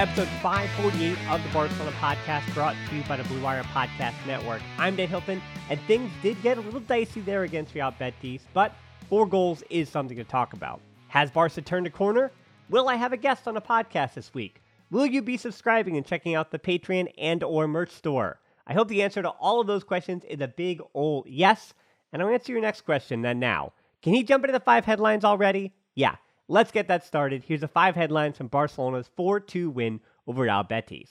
Episode 548 of the Barcelona podcast brought to you by the Blue Wire Podcast Network. I'm Dan Hilton, and things did get a little dicey there against Real Betis, but four goals is something to talk about. Has Barca turned a corner? Will I have a guest on a podcast this week? Will you be subscribing and checking out the Patreon and or merch store? I hope the answer to all of those questions is a big old yes, and I'll answer your next question then now. Can he jump into the five headlines already? Yeah. Let's get that started. Here's the five headlines from Barcelona's 4 2 win over Real Betis.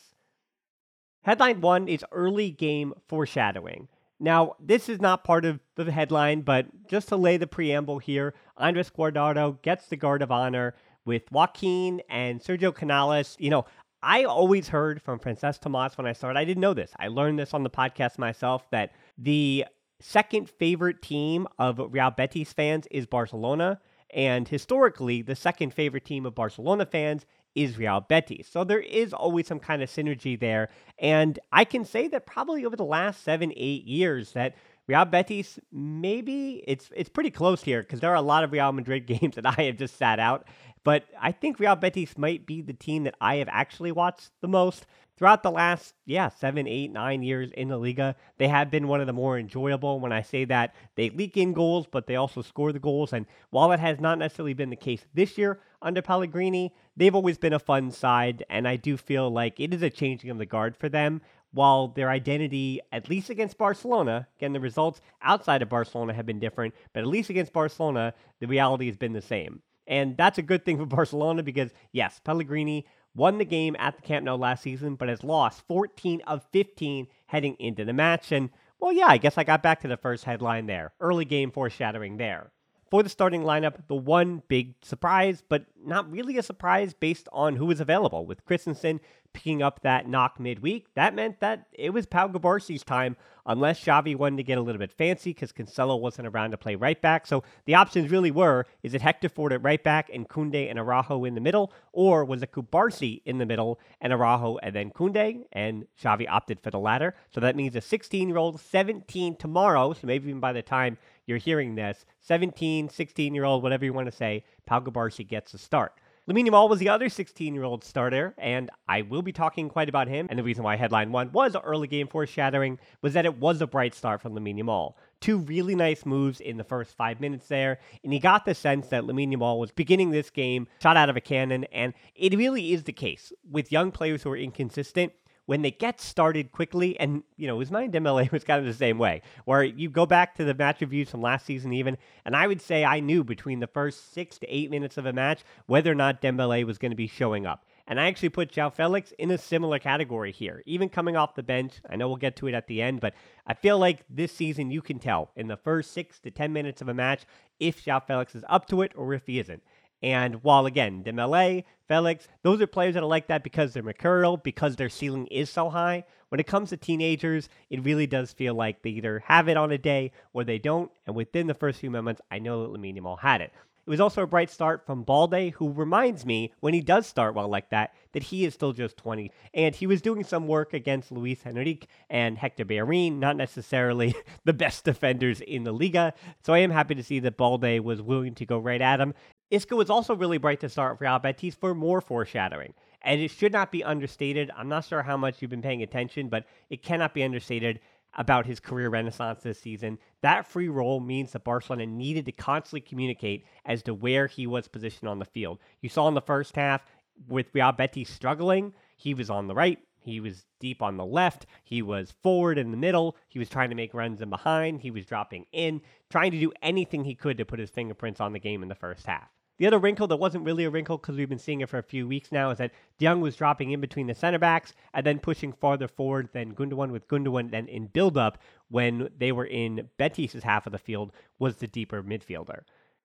Headline one is early game foreshadowing. Now, this is not part of the headline, but just to lay the preamble here, Andres Guardado gets the guard of honor with Joaquin and Sergio Canales. You know, I always heard from Francesc Tomas when I started, I didn't know this. I learned this on the podcast myself that the second favorite team of Real Betis fans is Barcelona. And historically, the second favorite team of Barcelona fans is Real Betis. So there is always some kind of synergy there. And I can say that probably over the last seven, eight years that Real Betis, maybe it's it's pretty close here because there are a lot of Real Madrid games that I have just sat out. But I think Real Betis might be the team that I have actually watched the most throughout the last, yeah, seven, eight, nine years in the Liga, they have been one of the more enjoyable. When I say that, they leak in goals, but they also score the goals. And while that has not necessarily been the case this year under Pellegrini, they've always been a fun side. And I do feel like it is a changing of the guard for them. While their identity, at least against Barcelona, again, the results outside of Barcelona have been different, but at least against Barcelona, the reality has been the same. And that's a good thing for Barcelona because, yes, Pellegrini won the game at the Camp Nou last season, but has lost 14 of 15 heading into the match. And, well, yeah, I guess I got back to the first headline there. Early game foreshadowing there. For the starting lineup, the one big surprise, but not really a surprise based on who was available, with Christensen picking up that knock midweek. That meant that it was Pau Cubarsí's time, unless Xavi wanted to get a little bit fancy because Cancelo wasn't around to play right back. So the options really were, is it Hector Fort at right back and Koundé and Araujo in the middle, or was it Cubarsí in the middle and Araujo and then Koundé? And Xavi opted for the latter. So that means a 16-year-old, 17 tomorrow, so maybe even by the time you're hearing this, 17, 16-year-old, whatever you want to say, Pau Cubarsí gets a start. Lamine Yamal was the other 16 year old starter, and I will be talking quite about him. And the reason why headline one was early game foreshadowing was that it was a bright start from Lamine Yamal. Two really nice moves in the first five minutes there, and he got the sense that Lamine Yamal was beginning this game shot out of a cannon, and it really is the case with young players who are inconsistent when they get started quickly, and you know, it was Ousmane Dembele was kind of the same way, where you go back to the match reviews from last season even, and I would say I knew between the first six to eight minutes of a match whether or not Dembele was going to be showing up. And I actually put João Felix in a similar category here, even coming off the bench. I know we'll get to it at the end, but I feel like this season you can tell in the first six to 10 minutes of a match if João Felix is up to it or if he isn't. And while again, Dembele, Felix, those are players that are like that because they're mercurial, because their ceiling is so high. When it comes to teenagers, it really does feel like they either have it on a day or they don't. And within the first few moments, I know that Lamine Yamal had it. It was also a bright start from Balde, who reminds me, when he does start well like that, that he is still just 20. And he was doing some work against Luiz Henrique and Hector Bellerin, not necessarily the best defenders in the Liga. So I am happy to see that Balde was willing to go right at him. Isco was also really bright to start for Betis for more foreshadowing. And it should not be understated. I'm not sure how much you've been paying attention, but it cannot be understated about his career renaissance this season. That free role means that Barcelona needed to constantly communicate as to where he was positioned on the field. You saw in the first half with Real Betis struggling, he was on the right, he was deep on the left, he was forward in the middle, he was trying to make runs in behind, he was dropping in, trying to do anything he could to put his fingerprints on the game in the first half. The other wrinkle that wasn't really a wrinkle because we've been seeing it for a few weeks now is that Young was dropping in between the center backs and then pushing farther forward than Gundogan with Gundogan then in build up when they were in Betis's half of the field was the deeper midfielder.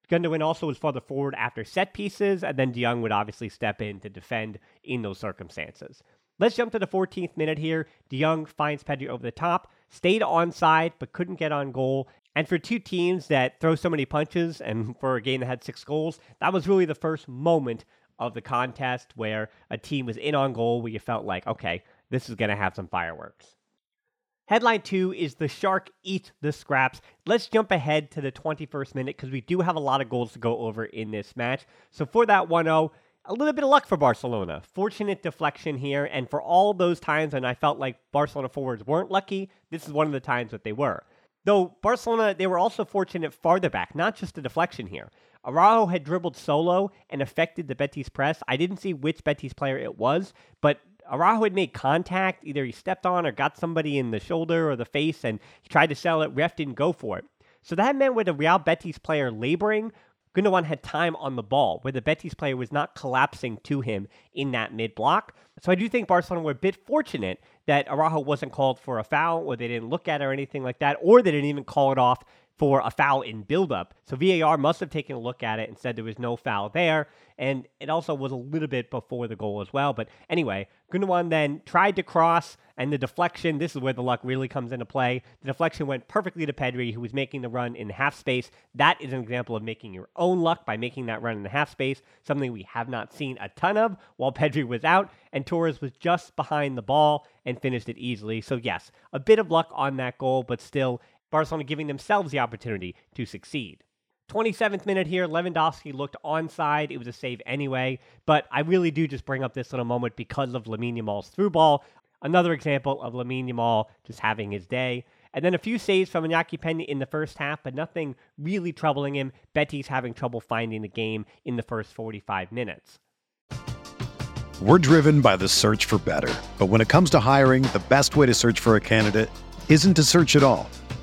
Gundogan also was farther forward after set pieces, and then De Jong would obviously step in to defend in those circumstances. Let's jump to the 14th minute here. De Jong finds Pedri over the top, stayed onside but couldn't get on goal, and for two teams that throw so many punches, and for a game that had six goals, that was really the first moment of the contest where a team was in on goal where you felt like, okay, this is going to have some fireworks. Headline two is The Shark Eats the Scraps. Let's jump ahead to the 21st minute because we do have a lot of goals to go over in this match. So for that 1 0, a little bit of luck for Barcelona. Fortunate deflection here, and for all those times when I felt like Barcelona forwards weren't lucky, this is one of the times that they were. Though Barcelona, they were also fortunate farther back, not just a deflection here. Araujo had dribbled solo and affected the Betis press. I didn't see which Betis player it was, but Araujo had made contact. Either he stepped on or got somebody in the shoulder or the face, and he tried to sell it. Ref didn't go for it. So that meant with a Real Betis player laboring, Gundogan had time on the ball, where the Betis player was not collapsing to him in that mid block. So I do think Barcelona were a bit fortunate that Araujo wasn't called for a foul, or they didn't look at it or anything like that, or they didn't even call it off for a foul in buildup. So VAR must have taken a look at it and said there was no foul there. And it also was a little bit before the goal as well. But anyway, Gundogan then tried to cross, and the deflection, this is where the luck really comes into play. The deflection went perfectly to Pedri, who was making the run in half space. That is an example of making your own luck by making that run in the half space, something we have not seen a ton of while Pedri was out, and Torres was just behind the ball and finished it easily. So, yes, a bit of luck on that goal, but still Barcelona giving themselves the opportunity to succeed. 27th minute here, Lewandowski looked onside. It was a save anyway, but I really do just bring up this little moment because of Lamine Yamal's through ball. Another example of Lamine Yamal just having his day. And then a few saves from Iñaki Peña in the first half, but nothing really troubling him. Betis having trouble finding the game in the first 45 minutes. We're driven by the search for better. But when it comes to hiring, the best way to search for a candidate isn't to search at all.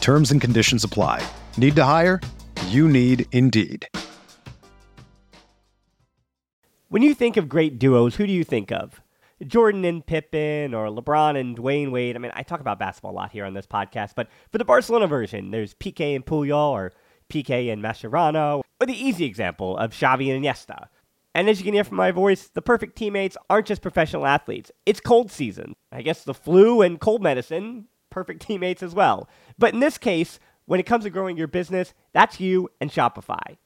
Terms and conditions apply. Need to hire? You need Indeed. When you think of great duos, who do you think of? Jordan and Pippen or LeBron and Dwyane Wade. I mean, I talk about basketball a lot here on this podcast, but for the Barcelona version, there's Piqué and Puyol or Piqué and Mascherano, or the easy example of Xavi and Iniesta. And as you can hear from my voice, the perfect teammates aren't just professional athletes. It's cold season. I guess the flu and cold medicine, perfect teammates as well. But in this case, when it comes to growing your business, that's you and Shopify.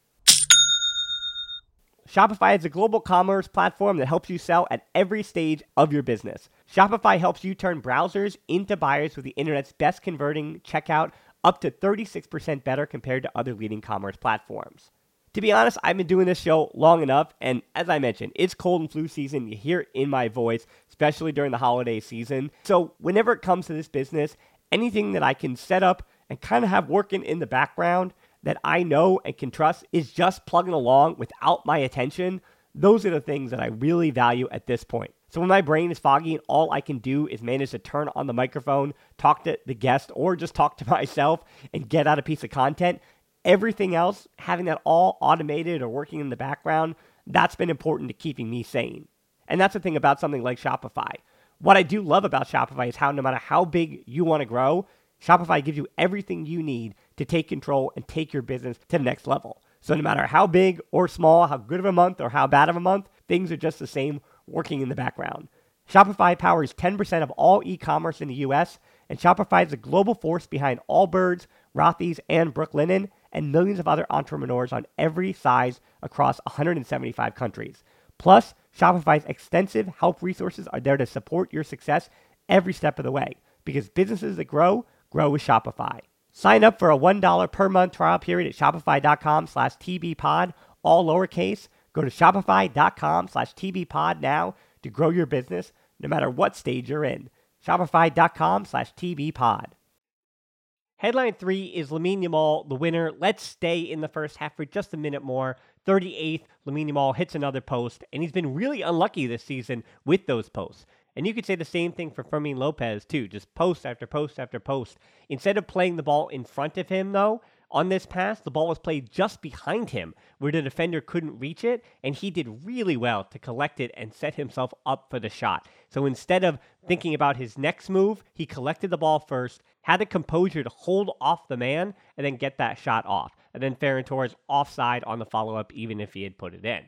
Shopify is a global commerce platform that helps you sell at every stage of your business. Shopify helps you turn browsers into buyers with the internet's best converting checkout up to 36% better compared to other leading commerce platforms. To be honest, I've been doing this show long enough, and as I mentioned, it's cold and flu season. You hear it in my voice, especially during the holiday season. So, whenever it comes to this business, anything that I can set up and kind of have working in the background that I know and can trust is just plugging along without my attention. Those are the things that I really value at this point. So when my brain is foggy and all I can do is manage to turn on the microphone, talk to the guest, or just talk to myself and get out a piece of content, everything else, having that all automated or working in the background, that's been important to keeping me sane. And that's the thing about something like Shopify. What I do love about Shopify is how no matter how big you want to grow, Shopify gives you everything you need to take control and take your business to the next level. So no matter how big or small, how good of a month or how bad of a month, things are just the same working in the background. Shopify powers 10% of all e-commerce in the US, and Shopify is the global force behind Allbirds, Rothy's, and Brooklinen and millions of other entrepreneurs on every size across 175 countries. Plus, Shopify's extensive help resources are there to support your success every step of the way because businesses that grow, grow with Shopify. Sign up for a $1 per month trial period at shopify.com slash tbpod, all lowercase. Go to shopify.com slash tbpod now to grow your business no matter what stage you're in. Shopify.com slash tbpod. Headline three is Lamine Yamal, the winner. Let's stay in the first half for just a minute more. 38th, Lamine Yamal hits another post, and he's been really unlucky this season with those posts. And you could say the same thing for Fermin Lopez, too, just post after post after post. Instead of playing the ball in front of him, though, on this pass, the ball was played just behind him, where the defender couldn't reach it, and he did really well to collect it and set himself up for the shot. So instead of thinking about his next move, he collected the ball first, had the composure to hold off the man, and then get that shot off. And then Ferran Torres offside on the follow up, even if he had put it in.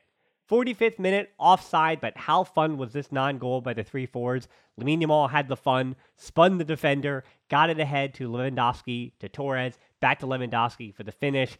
45th minute offside, but how fun was this non goal by the three forwards? Lamine had the fun, spun the defender, got it ahead to Lewandowski, to Torres, back to Lewandowski for the finish.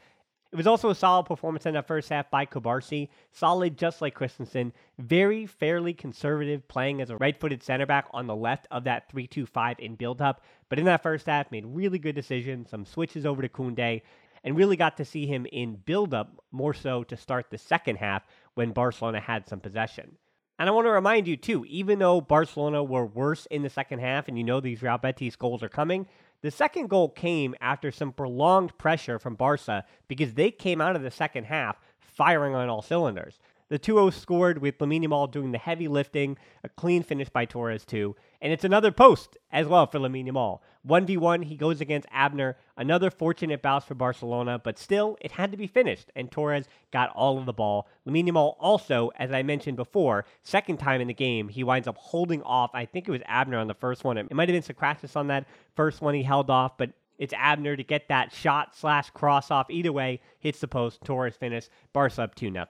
It was also a solid performance in that first half by Cubarsí. Solid, just like Christensen. Very fairly conservative, playing as a right footed center back on the left of that 3 2 5 in build up. But in that first half, made really good decisions, some switches over to Koundé, and really got to see him in build up more so to start the second half when Barcelona had some possession. And I want to remind you, too, even though Barcelona were worse in the second half, and you know these Real Betis goals are coming, the second goal came after some prolonged pressure from Barca because they came out of the second half firing on all cylinders. The 2 0 scored with Lamine Yamal doing the heavy lifting, a clean finish by Torres, too. And it's another post as well for Lamine Yamal. 1v1, he goes against Abner. Another fortunate bounce for Barcelona, but still, it had to be finished, and Torres got all of the ball. Lamine Yamal also, as I mentioned before, second time in the game, he winds up holding off. I think it was Abner on the first one. It might have been Sokratis on that first one he held off, but it's Abner to get that shot slash cross off. Either way, hits the post. Torres finish. Barca up 2 0.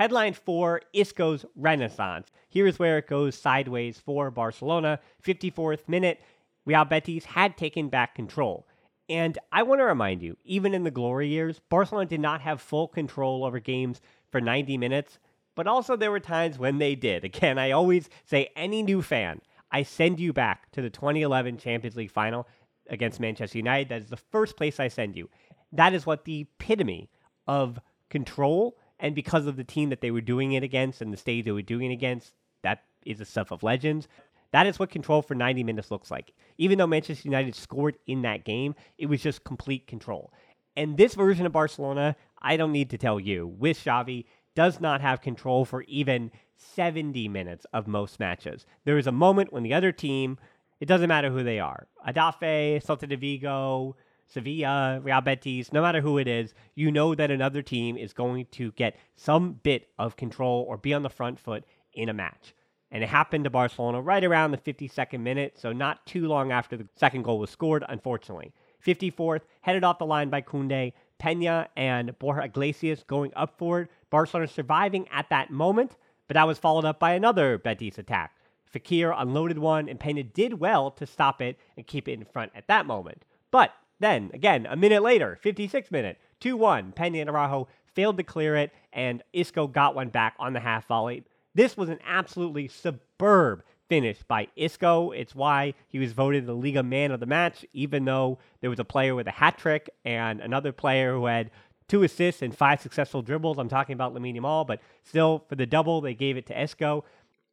Headline four Isco's Renaissance. Here's where it goes sideways for Barcelona. 54th minute, Real Betis had taken back control. And I want to remind you, even in the glory years, Barcelona did not have full control over games for 90 minutes, but also there were times when they did. Again, I always say, any new fan, I send you back to the 2011 Champions League final against Manchester United. That is the first place I send you. That is what the epitome of control and because of the team that they were doing it against and the stage they were doing it against, that is the stuff of legends. That is what control for 90 minutes looks like. Even though Manchester United scored in that game, it was just complete control. And this version of Barcelona, I don't need to tell you, with Xavi, does not have control for even 70 minutes of most matches. There is a moment when the other team, it doesn't matter who they are, Getafe, Celta de Vigo, Sevilla, Real Betis, no matter who it is, you know that another team is going to get some bit of control or be on the front foot in a match. And it happened to Barcelona right around the 52nd minute, so not too long after the second goal was scored, unfortunately. 54th, headed off the line by Koundé, Pena and Borja Iglesias going up for it. Barcelona surviving at that moment, but that was followed up by another Betis attack. Fekir unloaded one, and Pena did well to stop it and keep it in front at that moment. But then, again, a minute later, 56 minute, 2 1. Pena and Araujo failed to clear it, and Isco got one back on the half volley. This was an absolutely superb finish by Isco. It's why he was voted the Liga man of the match, even though there was a player with a hat trick and another player who had two assists and five successful dribbles. I'm talking about Lamine Yamal, but still for the double, they gave it to Isco.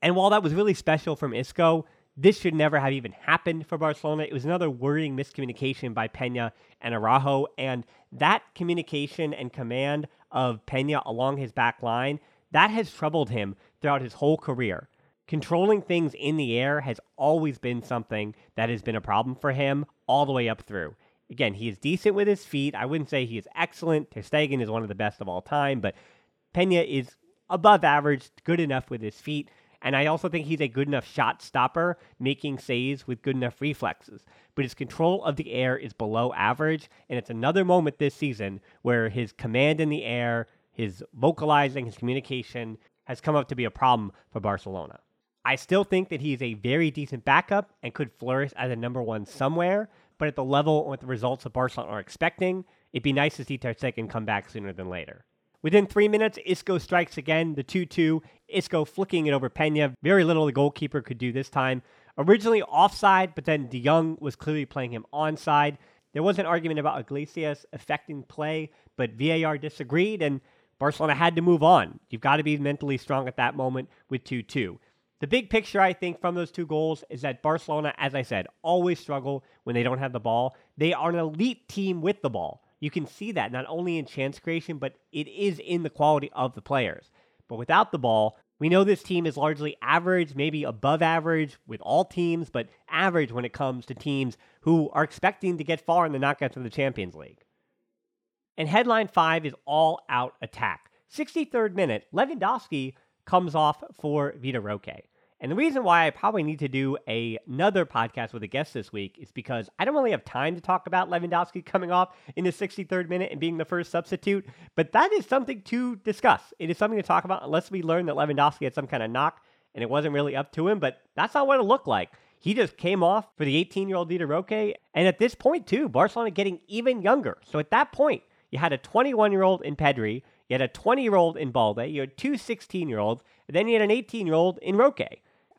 And while that was really special from Isco, this should never have even happened for Barcelona. It was another worrying miscommunication by Pena and Araujo, and that communication and command of Pena along his back line, that has troubled him throughout his whole career. Controlling things in the air has always been something that has been a problem for him all the way up through. Again, he is decent with his feet. I wouldn't say he is excellent. Ter Stegen is one of the best of all time, but Pena is above average, good enough with his feet. And I also think he's a good enough shot stopper, making saves with good enough reflexes. But his control of the air is below average. And it's another moment this season where his command in the air, his vocalizing, his communication has come up to be a problem for Barcelona. I still think that he's a very decent backup and could flourish as a number one somewhere, but at the level with the results that Barcelona are expecting, it'd be nice to see Ter come back sooner than later. Within three minutes, Isco strikes again, the 2 2. Isco flicking it over Pena. Very little the goalkeeper could do this time. Originally offside, but then De Jong was clearly playing him onside. There was an argument about Iglesias affecting play, but VAR disagreed, and Barcelona had to move on. You've got to be mentally strong at that moment with 2 2. The big picture, I think, from those two goals is that Barcelona, as I said, always struggle when they don't have the ball. They are an elite team with the ball. You can see that not only in chance creation, but it is in the quality of the players. But without the ball, we know this team is largely average, maybe above average with all teams, but average when it comes to teams who are expecting to get far in the knockouts of the Champions League. And headline five is all out attack. 63rd minute, Lewandowski comes off for Vitor Roque. And the reason why I probably need to do a, another podcast with a guest this week is because I don't really have time to talk about Lewandowski coming off in the 63rd minute and being the first substitute, but that is something to discuss. It is something to talk about unless we learn that Lewandowski had some kind of knock and it wasn't really up to him, but that's not what it looked like. He just came off for the 18 year old Vitor Roque. And at this point, too, Barcelona getting even younger. So at that point, you had a 21 year old in Pedri, you had a 20 year old in Balde, you had two 16 year olds, and then you had an 18 year old in Roque.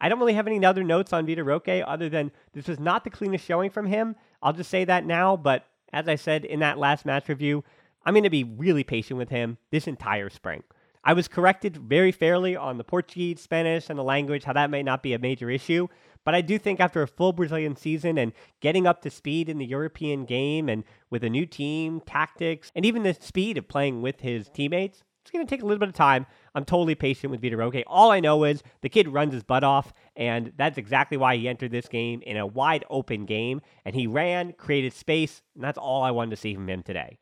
I don't really have any other notes on Vitor Roque other than this was not the cleanest showing from him. I'll just say that now, but as I said in that last match review, I'm going to be really patient with him this entire spring. I was corrected very fairly on the Portuguese, Spanish, and the language, how that may not be a major issue. But I do think after a full Brazilian season and getting up to speed in the European game and with a new team, tactics, and even the speed of playing with his teammates, it's going to take a little bit of time. I'm totally patient with Vitor Roque. All I know is the kid runs his butt off, and that's exactly why he entered this game in a wide open game. And he ran, created space, and that's all I wanted to see from him today.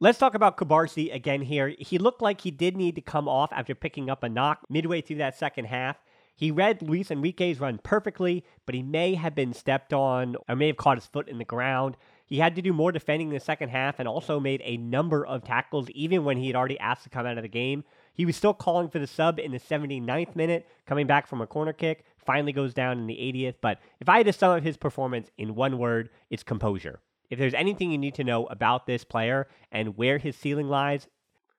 Let's talk about Cubarsí again here. He looked like he did need to come off after picking up a knock midway through that second half. He read Luiz Henrique's run perfectly, but he may have been stepped on or may have caught his foot in the ground. He had to do more defending in the second half and also made a number of tackles, even when he had already asked to come out of the game. He was still calling for the sub in the 79th minute, coming back from a corner kick. Finally goes down in the 80th. But if I had to sum up his performance in one word, it's composure. If there's anything you need to know about this player and where his ceiling lies,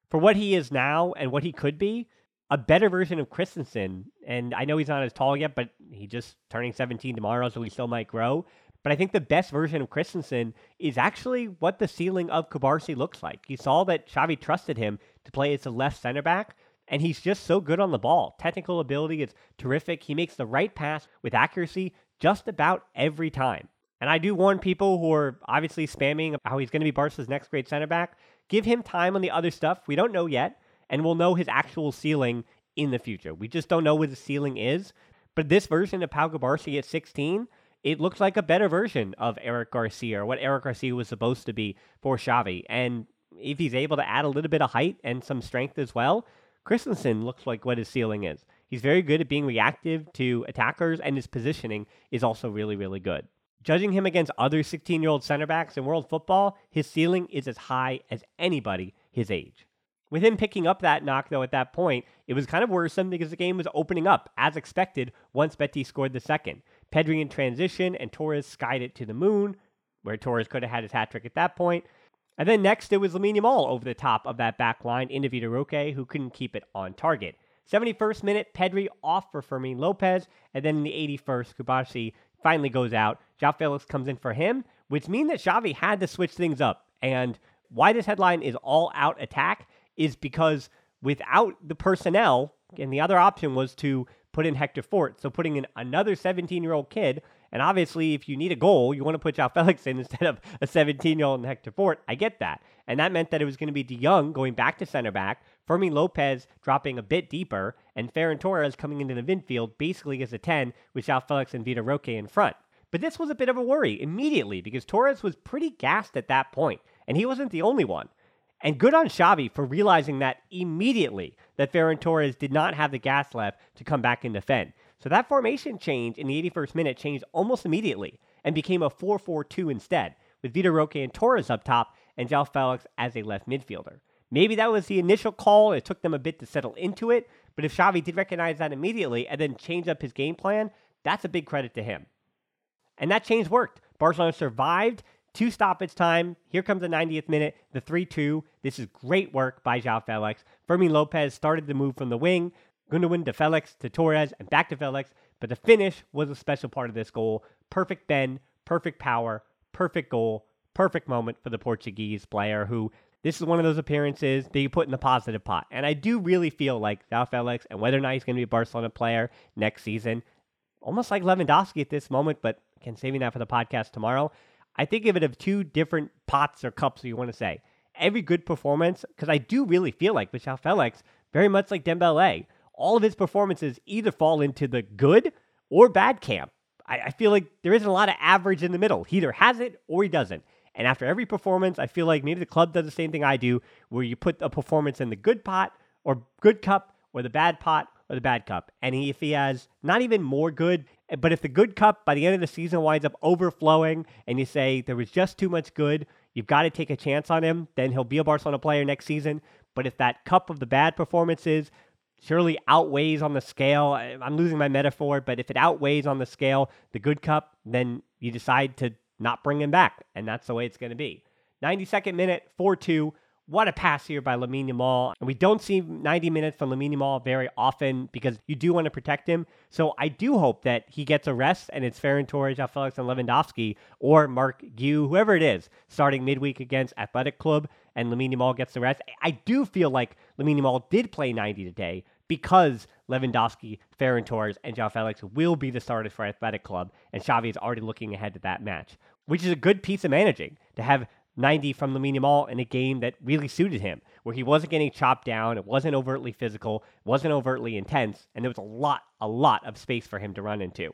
for what he is now and what he could be, a better version of Christensen. And I know he's not as tall yet, but he just turning 17 tomorrow, so he still might grow. But I think the best version of Christensen is actually what the ceiling of Cubarsí looks like. You saw that Xavi trusted him to play as a left center back, and he's just so good on the ball. Technical ability is terrific. He makes the right pass with accuracy just about every time. And I do warn people who are obviously spamming how he's going to be Barca's next great center back. Give him time on the other stuff. We don't know yet, and we'll know his actual ceiling in the future. We just don't know what the ceiling is. But this version of Pau Cubarsí at 16 it looks like a better version of Eric Garcia or what Eric Garcia was supposed to be for Xavi. And if he's able to add a little bit of height and some strength as well, Christensen looks like what his ceiling is. He's very good at being reactive to attackers, and his positioning is also really, really good. Judging him against other 16 year old center backs in world football, his ceiling is as high as anybody his age. With him picking up that knock, though, at that point, it was kind of worrisome because the game was opening up as expected once Betis scored the second. Pedri in transition, and Torres skied it to the moon, where Torres could have had his hat trick at that point. And then next, it was Lamine Yamal over the top of that back line into Vitor Roque, who couldn't keep it on target. 71st minute, Pedri off for Fermin Lopez, and then in the 81st, Cubarsí finally goes out. João Felix comes in for him, which means that Xavi had to switch things up. And Why this headline is all out attack is because without the personnel, and the other option was to put in Hector Fort. So putting in another 17 year old kid, and obviously if you need a goal, you want to put João Felix in instead of a 17 year old and Hector Fort. I get that. And that meant that it was going to be De Jong going back to center back, Fermin Lopez dropping a bit deeper, and Ferran Torres coming into the midfield basically as a 10 with João Felix and Vitor Roque in front. But this was a bit of a worry immediately because Torres was pretty gassed at that point, and he wasn't the only one. And good on Xavi for realizing that immediately that Ferran Torres did not have the gas left to come back and defend. So that formation change in the 81st minute changed almost immediately and became a 4 4 2 instead, with Vitor Roque and Torres up top and João Felix as a left midfielder. Maybe that was the initial call. It took them a bit to settle into it. But if Xavi did recognize that immediately and then change up his game plan, that's a big credit to him. And that change worked. Barcelona survived two stoppage time. Here comes the 90th minute, the 3 2. This is great work by João Felix. Fermin Lopez started the move from the wing. Gundogan to Felix to Torres and back to Felix. But the finish was a special part of this goal. Perfect bend, perfect power, perfect goal, perfect moment for the Portuguese player who this is one of those appearances that you put in the positive pot. And I do really feel like João Felix and whether or not he's going to be a Barcelona player next season, almost like Lewandowski at this moment, but again, saving that for the podcast tomorrow. I think of it of two different pots or cups, you want to say. Every good performance, because I do really feel like Michel Felix, very much like Dembele, all of his performances either fall into the good or bad camp. I, I feel like there isn't a lot of average in the middle. He either has it or he doesn't. And after every performance, I feel like maybe the club does the same thing I do, where you put a performance in the good pot or good cup or the bad pot or the bad cup. And he, if he has not even more good, but if the good cup by the end of the season winds up overflowing and you say there was just too much good, you've got to take a chance on him, then he'll be a Barcelona player next season. But if that cup of the bad performances surely outweighs on the scale, I'm losing my metaphor, but if it outweighs on the scale the good cup, then you decide to not bring him back. And that's the way it's going to be. 92nd minute, 4 2. What a pass here by Lamine Yamal. And we don't see 90 minutes from Lamine Yamal very often because you do want to protect him. So I do hope that he gets a rest and it's Ferran Torres, Felix, and Lewandowski or Marc Guiu, whoever it is, starting midweek against Athletic Club and Lamine Yamal gets the rest. I do feel like Lamine Yamal did play 90 today because Lewandowski, Ferran Torres, and João Felix will be the starters for Athletic Club, and Xavi is already looking ahead to that match, which is a good piece of managing to have 90 from Lamine Yamal in a game that really suited him, where he wasn't getting chopped down, it wasn't overtly physical, it wasn't overtly intense, and there was a lot, a lot of space for him to run into.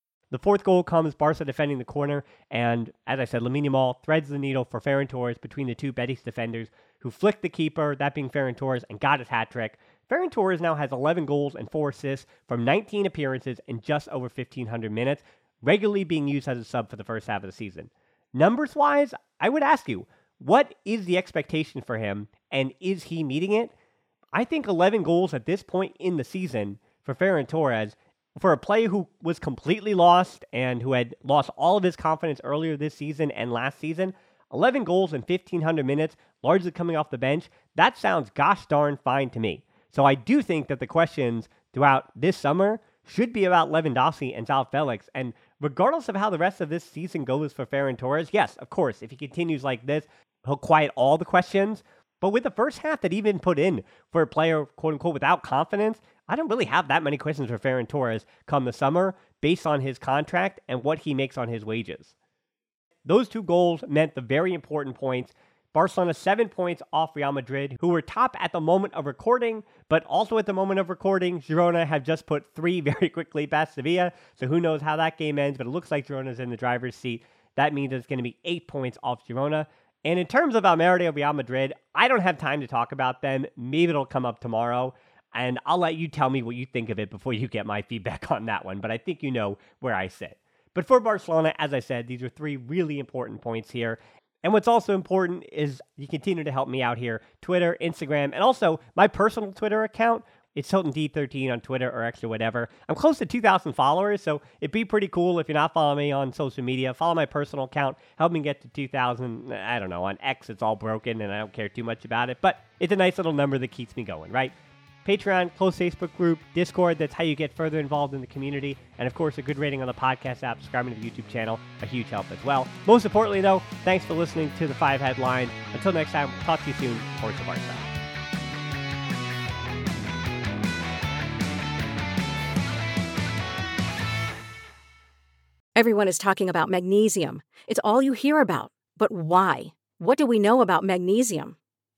The fourth goal comes Barca defending the corner, and as I said, Lamine Yamal threads the needle for Ferran Torres between the two Betis defenders, who flicked the keeper, that being Ferran Torres, and got his hat trick. Ferran Torres now has 11 goals and 4 assists from 19 appearances in just over 1,500 minutes, regularly being used as a sub for the first half of the season. Numbers wise, I would ask you, what is the expectation for him, and is he meeting it? I think 11 goals at this point in the season for Ferran Torres for a player who was completely lost and who had lost all of his confidence earlier this season and last season, 11 goals in 1,500 minutes, largely coming off the bench, that sounds gosh darn fine to me. So I do think that the questions throughout this summer should be about Lewandowski and João Felix. And regardless of how the rest of this season goes for Ferran Torres, yes, of course, if he continues like this, he'll quiet all the questions. But with the first half that he even put in for a player, quote unquote, without confidence, I don't really have that many questions for Ferran Torres come the summer based on his contract and what he makes on his wages. Those two goals meant the very important points. Barcelona seven points off Real Madrid, who were top at the moment of recording, but also at the moment of recording, Girona have just put three very quickly past Sevilla. So who knows how that game ends, but it looks like Girona's in the driver's seat. That means it's going to be eight points off Girona. And in terms of Almeria Real Madrid, I don't have time to talk about them. Maybe it'll come up tomorrow and I'll let you tell me what you think of it before you get my feedback on that one. But I think you know where I sit. But for Barcelona, as I said, these are three really important points here. And what's also important is you continue to help me out here Twitter, Instagram, and also my personal Twitter account. It's Hilton D13 on Twitter or X or whatever. I'm close to 2,000 followers, so it'd be pretty cool if you're not following me on social media. Follow my personal account. Help me get to 2,000. I don't know. On X, it's all broken, and I don't care too much about it, but it's a nice little number that keeps me going, right? Patreon, close Facebook group, Discord. That's how you get further involved in the community. And of course, a good rating on the podcast app, subscribing to the YouTube channel, a huge help as well. Most importantly, though, thanks for listening to the Five Headline. Until next time, talk to you soon. Horse of Barca. Everyone is talking about magnesium. It's all you hear about. But why? What do we know about magnesium?